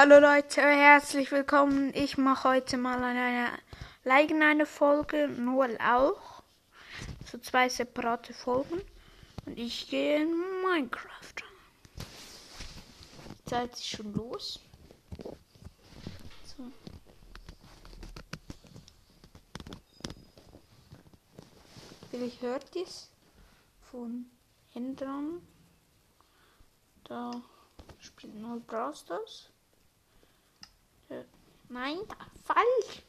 Hallo Leute, herzlich willkommen. Ich mache heute mal eine Leigen eine Folge, Noel auch. So zwei separate Folgen. Und ich gehe in Minecraft. Die Zeit ist schon los. So. Vielleicht hört es von Hendron. Da spielt Noel Brawl Stars. Nein, falsch.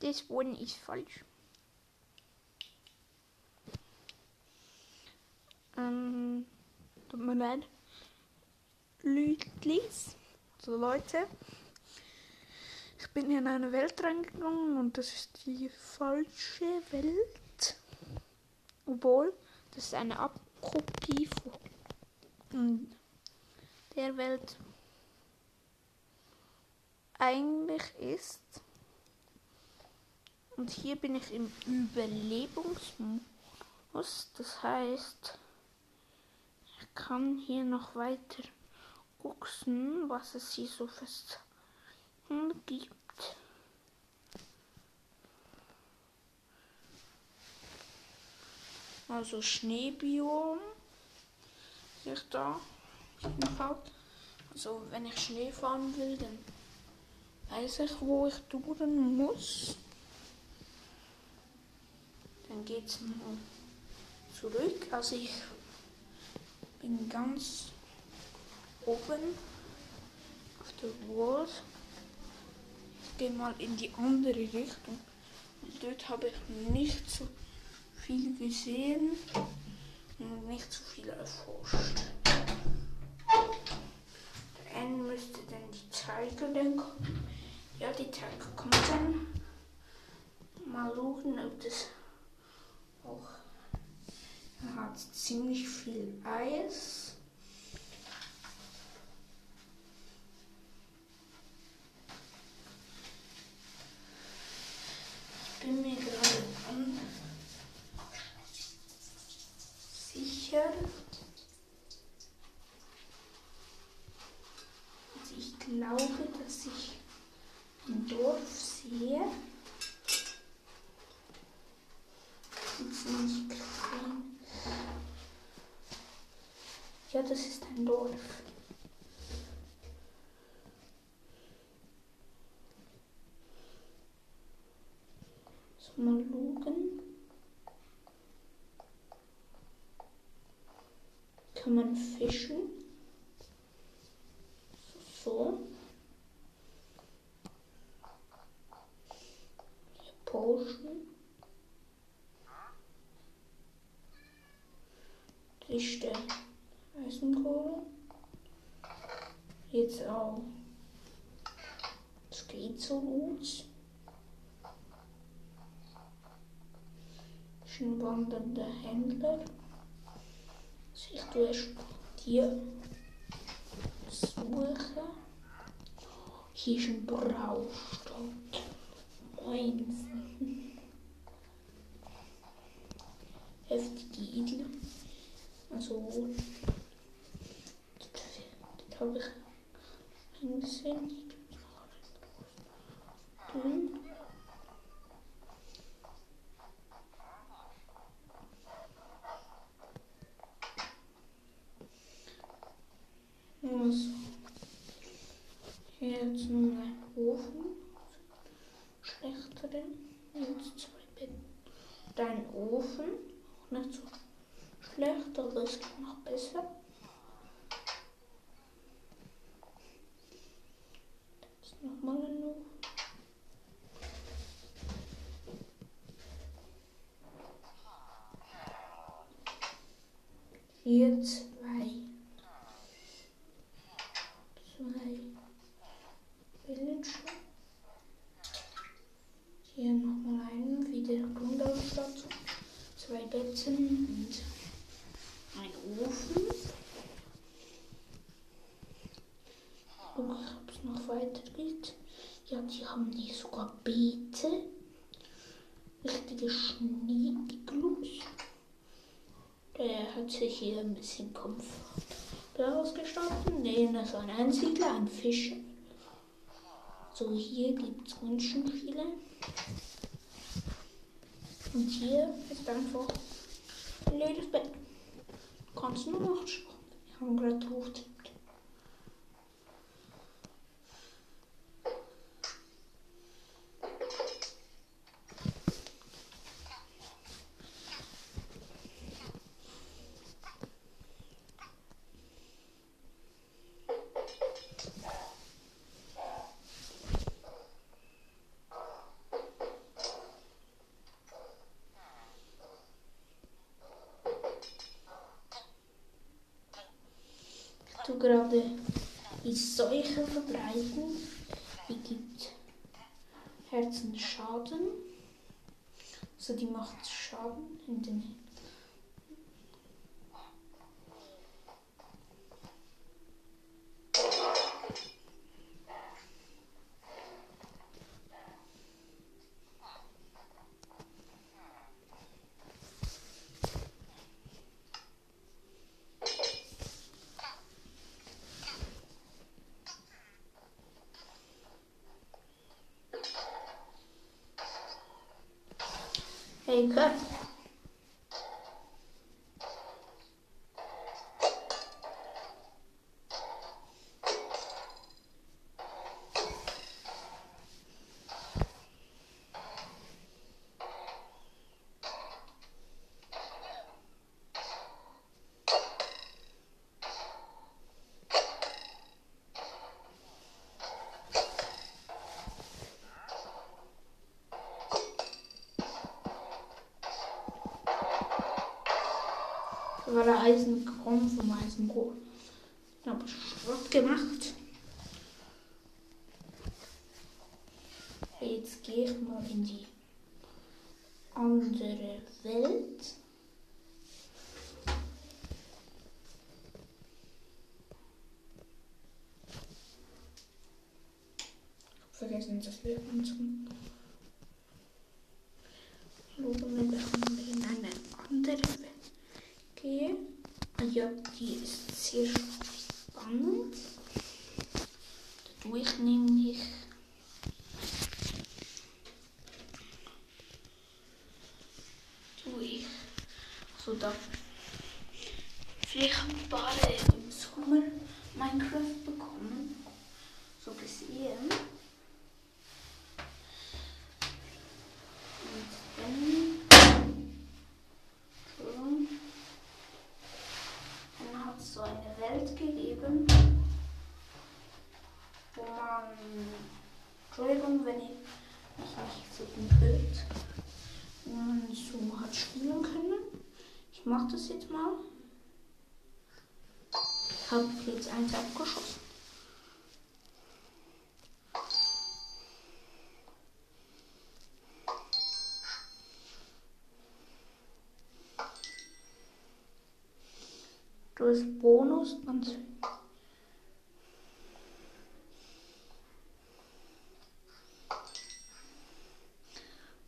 Das one ist falsch. Ähm, tut mir leid. Lütlis, also Leute. Ich bin in eine Welt reingegangen und das ist die falsche Welt. Obwohl, das ist eine Abkopie von der Welt eigentlich ist. Und hier bin ich im Überlebensmodus. Das heißt, ich kann hier noch weiter gucken, was es hier so fest gibt. Also Schneebiom. Ist da. Also wenn ich Schnee fahren will, dann weiß ich, wo ich touren muss. Dann geht's mal zurück. Also ich bin ganz oben auf der Wall. Ich gehe mal in die andere Richtung. Und dort habe ich nicht so viel gesehen und nicht so viel erforscht. Müsste dann die Zeiger dann kommen. Ja, die Zeiger kommt dann. Mal schauen, ob das auch. Er hat ziemlich viel Eis. Ich bin mir gerade unsicher. Also ich glaube, dass ich ein Dorf sehe. Ziemlich klein. Ja, das ist ein Dorf. So, mal schauen. Kann man fischen? So. Hier Potion. Lichte. Eisenkohle. Jetzt auch. Das geht so gut. Schon wandernde Händler. Also ich tue erst hier suchen. Hier ist ein Braustock. Eins. Heftige Idel. Also, das habe ich eingesehen. Also, jetzt nur ein Ofen. Schlechteren. Jetzt zwei Betten. Dein Ofen. Auch nicht so schlecht, aber es geht noch besser. Jetzt nochmal ein Ofen. Hier zwei. Zwei Villager. Hier nochmal einen, wieder Grundausstattung. Zwei Betten und ein Ofen. Und ob es noch weiter geht. Ja, die haben hier sogar Beete. Richtige Schneeiglus. Der hat sich hier ein bisschen Komfort daraus gestorben. Nee, das war ein Einsiedler, ein Fisch. So, hier gibt es ganz schön viele. Und hier ist einfach ein leeres Bett. Du kannst nur noch schlafen. Wir haben gerade hochtippt. Du gerade die Seuche verbreiten. Die gibt Herzen Schaden. Also die macht Schaden in den Hey, cut. Da war der Eisen gekommen vom Eisenrohr. Ich habe Schrott gemacht. Jetzt gehe ich mal in die andere Welt. Ich habe vergessen, das Leben zu Loben wir in eine andere Welt gehe. Ja, die ist sehr spannend. Da tue mache das jetzt mal. Ich habe jetzt eins abgeschossen. Du hast Bonus und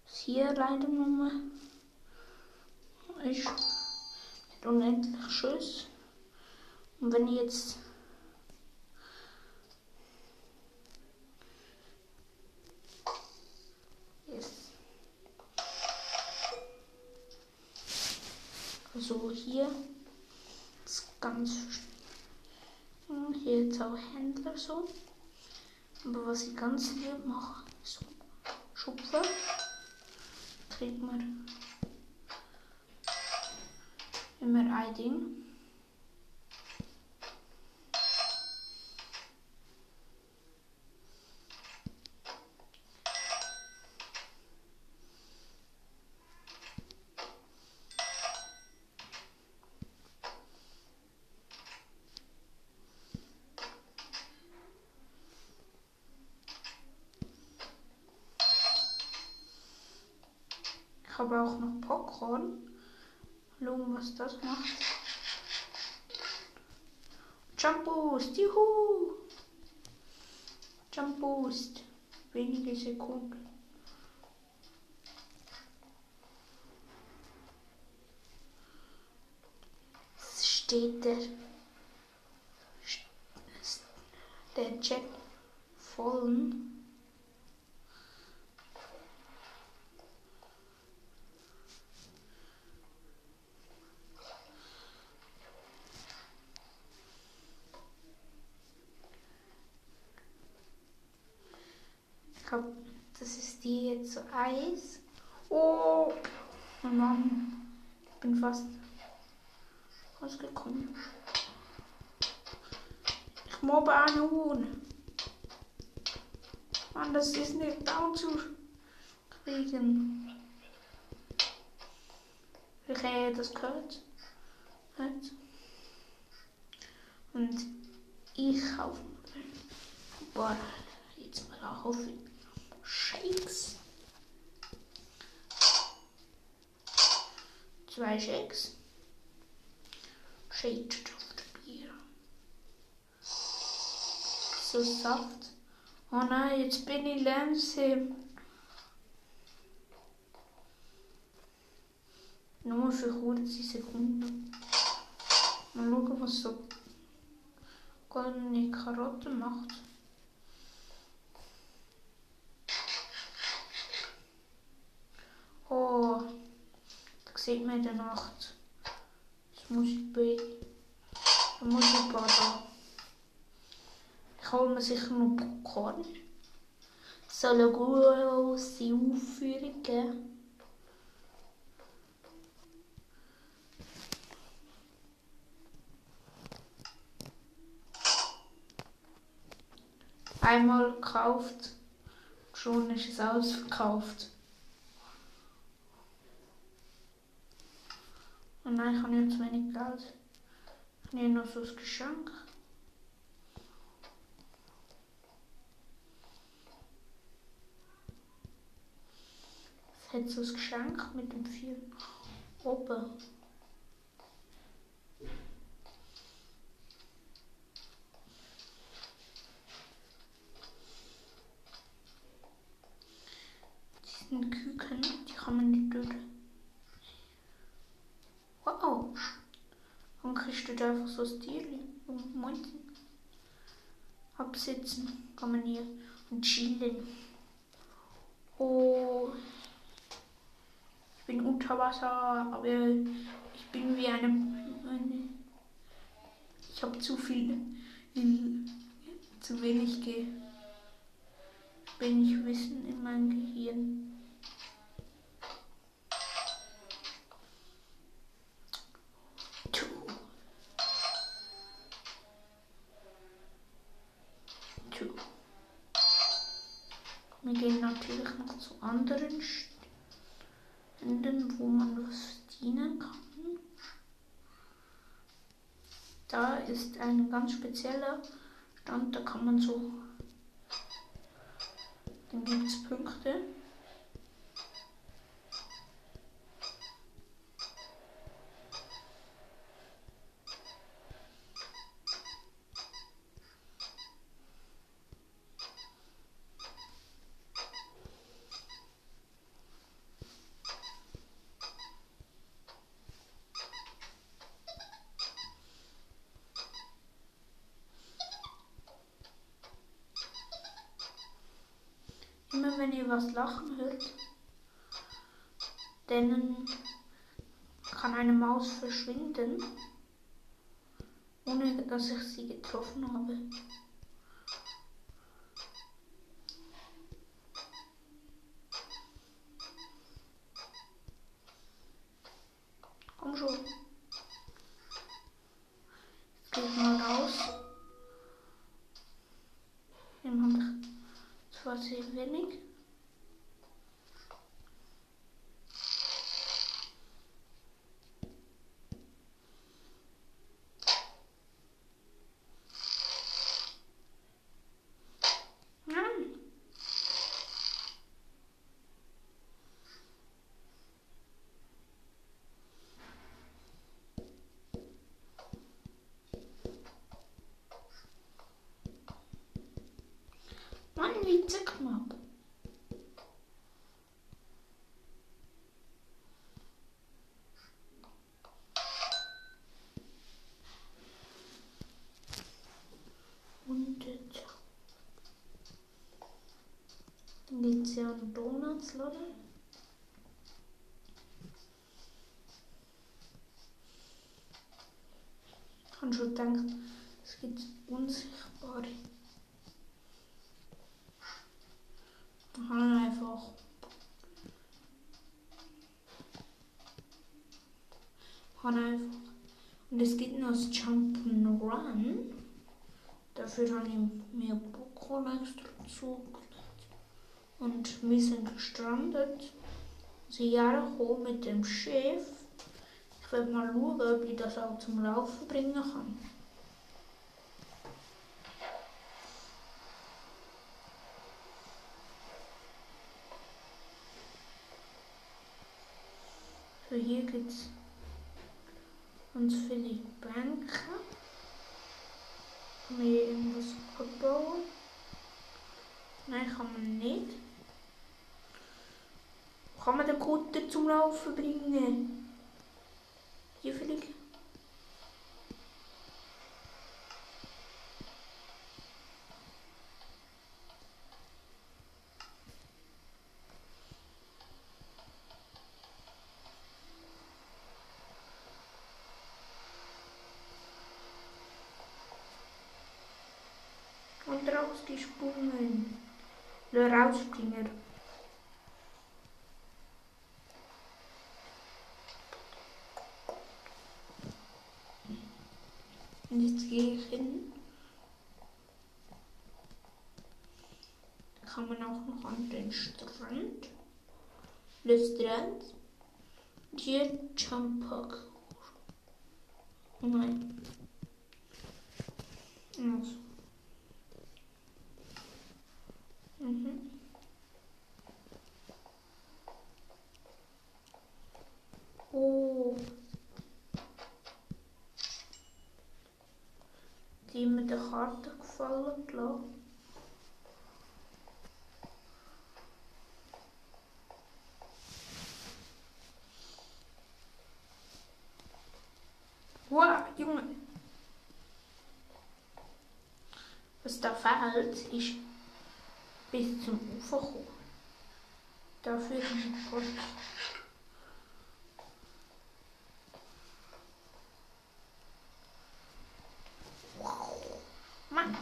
hier leider nochmal. Ich unendlich Schuss. Und wenn ich jetzt yes. Also hier ist ganz hier jetzt auch Händler so. Aber was ich ganz lieb mache, ist Schupfer kriegt man immer ein Ding. habe auch noch Popcorn. Schauen, was das macht. Jump Boost, juhu! Jump Boost. Wenige Sekunden. steht der der Chat vollen. Ich glaube, das ist Eis. Oh, mein Mann. Ich bin fast rausgekommen. Ich mobbe einen Huhn. Mann, das ist nicht down zu kriegen. Ich habe das gehört. Und ich kaufe Boah, jetzt mal auf Shakes. Zwei Shakes. Shake Bier. So Saft. Oh nein, jetzt bin ich langsam. Nur für kurze Sekunden. Mal schauen, was so goldene Karotte macht. Oh, da sieht man in der Nacht. Jetzt muss ich bei. Da muss ich baden. Ich hole mir sicher noch Popcorn. Es soll eine große Aufführung geben. Einmal gekauft, schon ist es ausverkauft. Und nein, ich habe nicht wenig Geld. Ich nehme noch so ein Geschenk. Es hat so ein Geschenk mit dem Film oben. Diesen Küken, die kann man nicht töten. Wow. Dann kriegst du da einfach so Tierli und Monten. Absitzen kann man hier und chillen. Oh. Ich bin unter Wasser, aber ich bin wie eine. ich habe zu viel. Zu wenig ge. Wenig Wissen in meinem Gehirn. Wir gehen natürlich noch zu anderen Ständen, wo man was dienen kann. Da ist ein spezieller Stand, da kann man so, dann gibt es Punkte. Was lachen hört, dann kann eine Maus verschwinden, ohne dass ich sie getroffen habe. Komm schon. Jetzt mal raus. Dem zwar sehr wenig. Nein. Mann, wie knapp. Zu laden. Ich habe schon gedacht, es gibt unsichtbare. Ich habe einfach. Ich habe einfach. Und es gibt noch das Jump'n'Run. Dafür habe ich mir Pokémon extra zugelegt. Und wir sind gestrandet. Sie hergekommen mit dem Schiff. Ich will mal schauen, ob ich das auch zum Laufen bringen kann. So, hier gibt es ganz viele Bänke. Kann man hier irgendwas abbauen? Nein, kann man nicht. Kann man den Kutter zum Laufen bringen? Hier vielleicht? Und rausgesprungen. Der Rausspringer. Und jetzt gehe ich hin. Kann man auch noch an den Strand. Der Strand. Jump Park. Oh nein. Also. Mhm. Oh. Die mit der Karte gefallen, klar. Was da fehlt, ist bis zum Ufer kommen. Dafür bin ich kurz. Mann.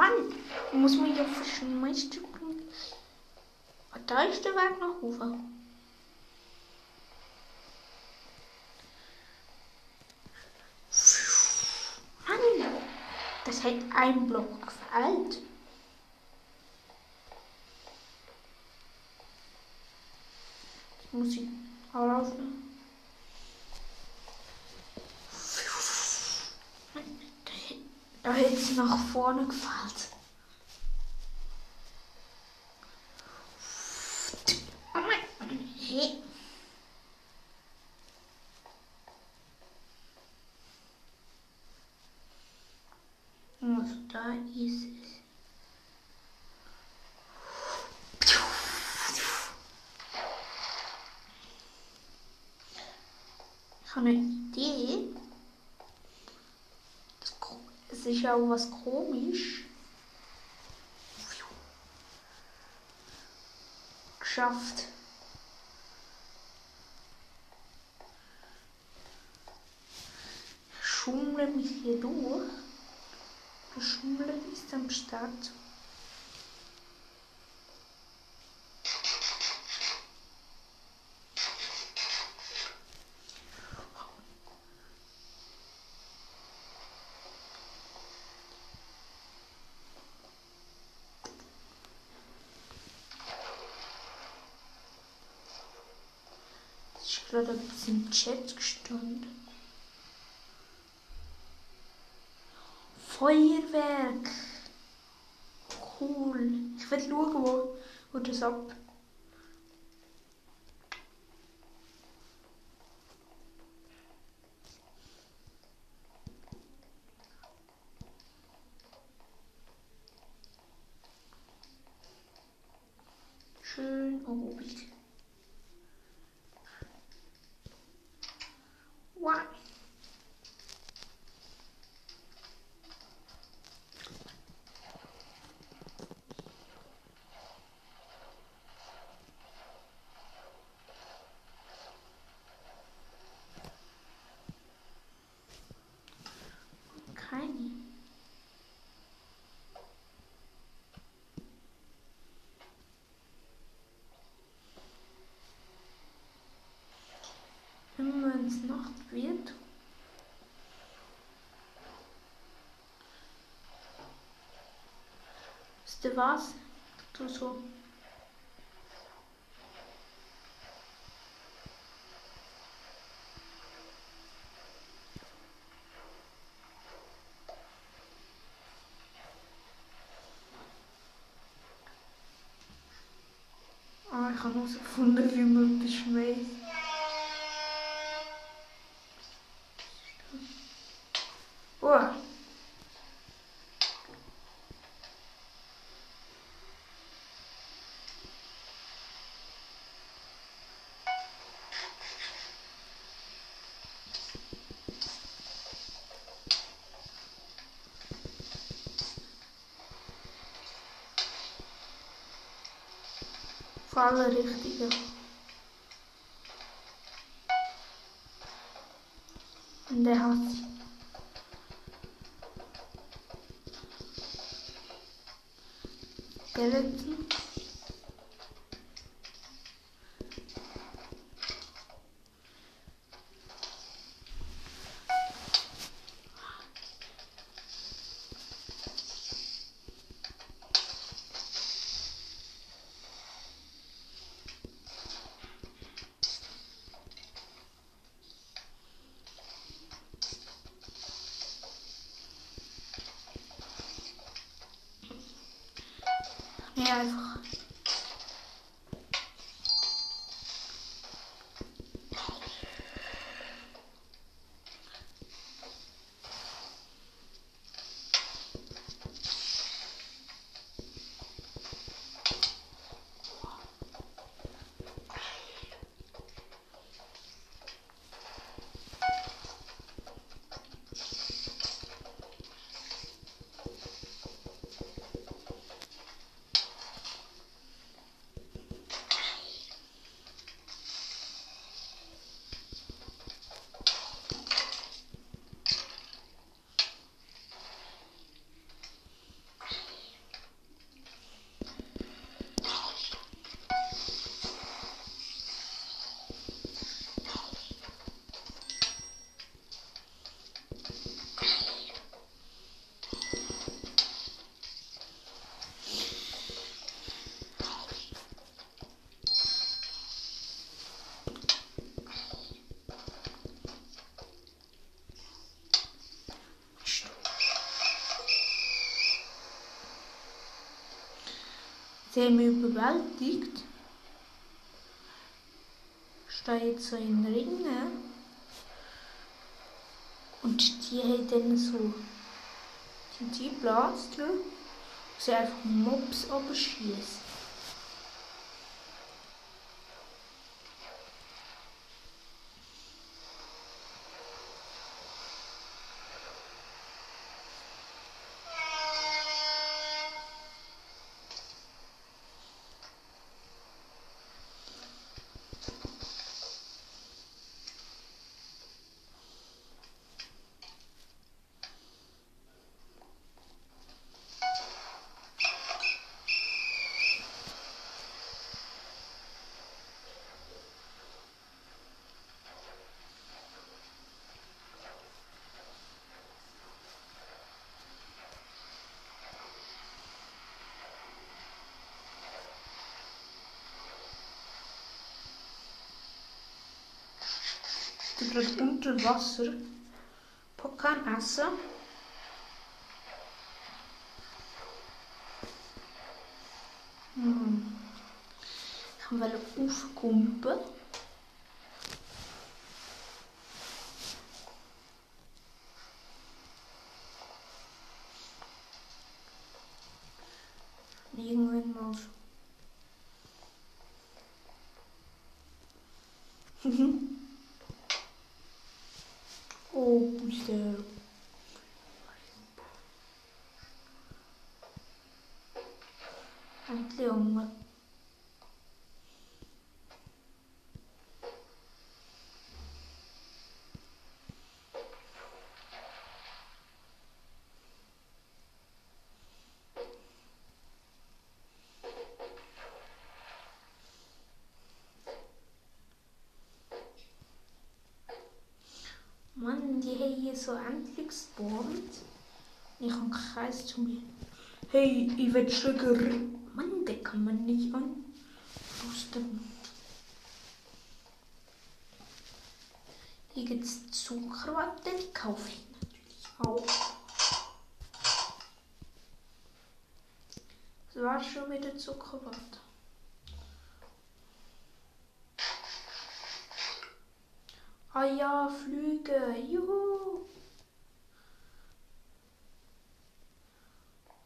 Mann, muss man ja verschmeißen bringen. Und da ist der Weg nach Ufer. Mann, das hat ein Block gefällt. Jetzt muss ich auch laufen. Da hätte es nach vorne gefällt. Hey. Also da ist es. Ich habe eine Idee. Das ist ja auch was komisch. Geschafft. Ich schummle mich hier durch. Der Schummler ist am Start. Es ist gerade etwas im Chat gestanden. Feuerwerk. Cool. Ich will schauen, wo, wo das ab. Ihr was? Tu so. Ah, ich habe wie alle Richtige. Und der hat Skeleton. Sie haben mich überwältigt. Ich stehe jetzt so in Ringen. Und die haben dann so TNT-Blaster, wo sie einfach Mobs abschießen. Ich bin gerade unter Wasser. Pokan essen. Hm. Ich wollte aufkumpen. Irgendwann mal oh, Booster. Endlich Hunger. Haben hier so endlich gespawnt. Ich habe keins zu mir. Hey, ich will Sugar. Mann, den kann man nicht an. Rosten. Hier gibt es Zuckerwatte, die kaufe ich natürlich auch. Das war schon wieder Zuckerwatte. Ah ja, Flüge. Juhu.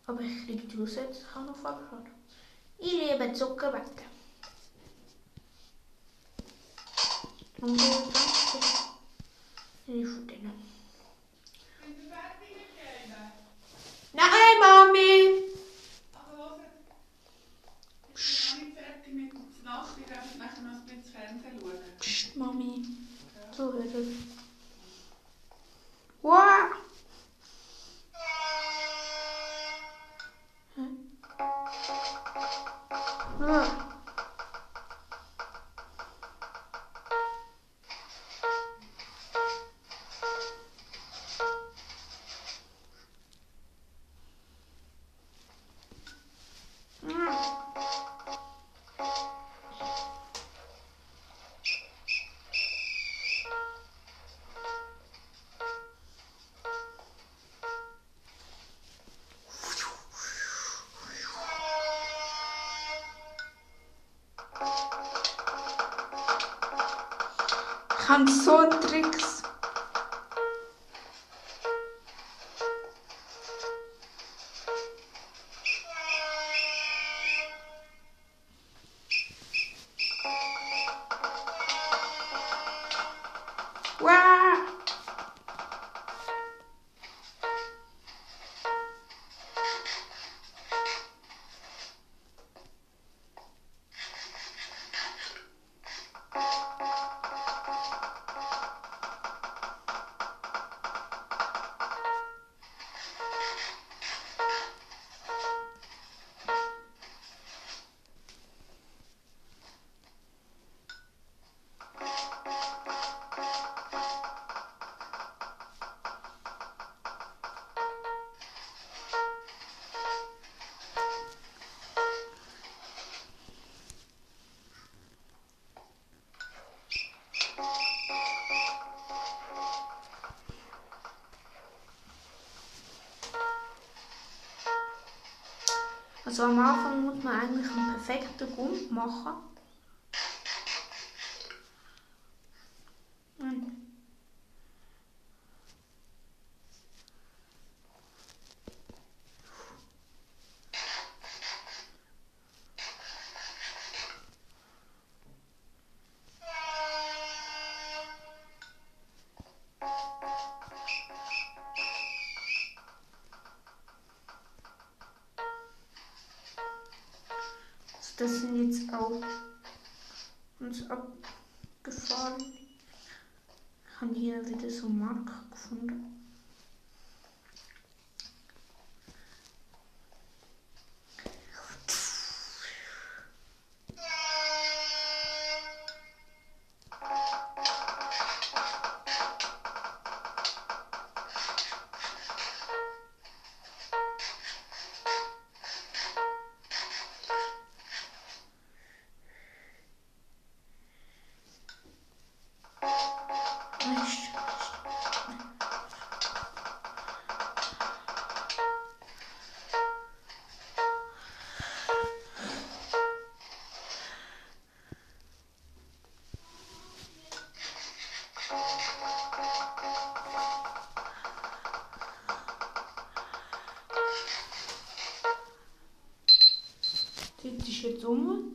Aber ich kriege zusätzlich auch noch Fahrrad. Ich liebe Zuckerwatte. Und ich von denen. Nein, Mami! Ich habe Also am Anfang muss man eigentlich einen perfekten Grund machen. Das jetzt um.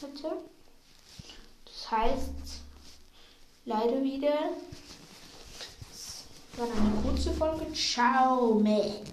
Bitte. Das heißt leider wieder, es war eine kurze Folge. Ciao. Au.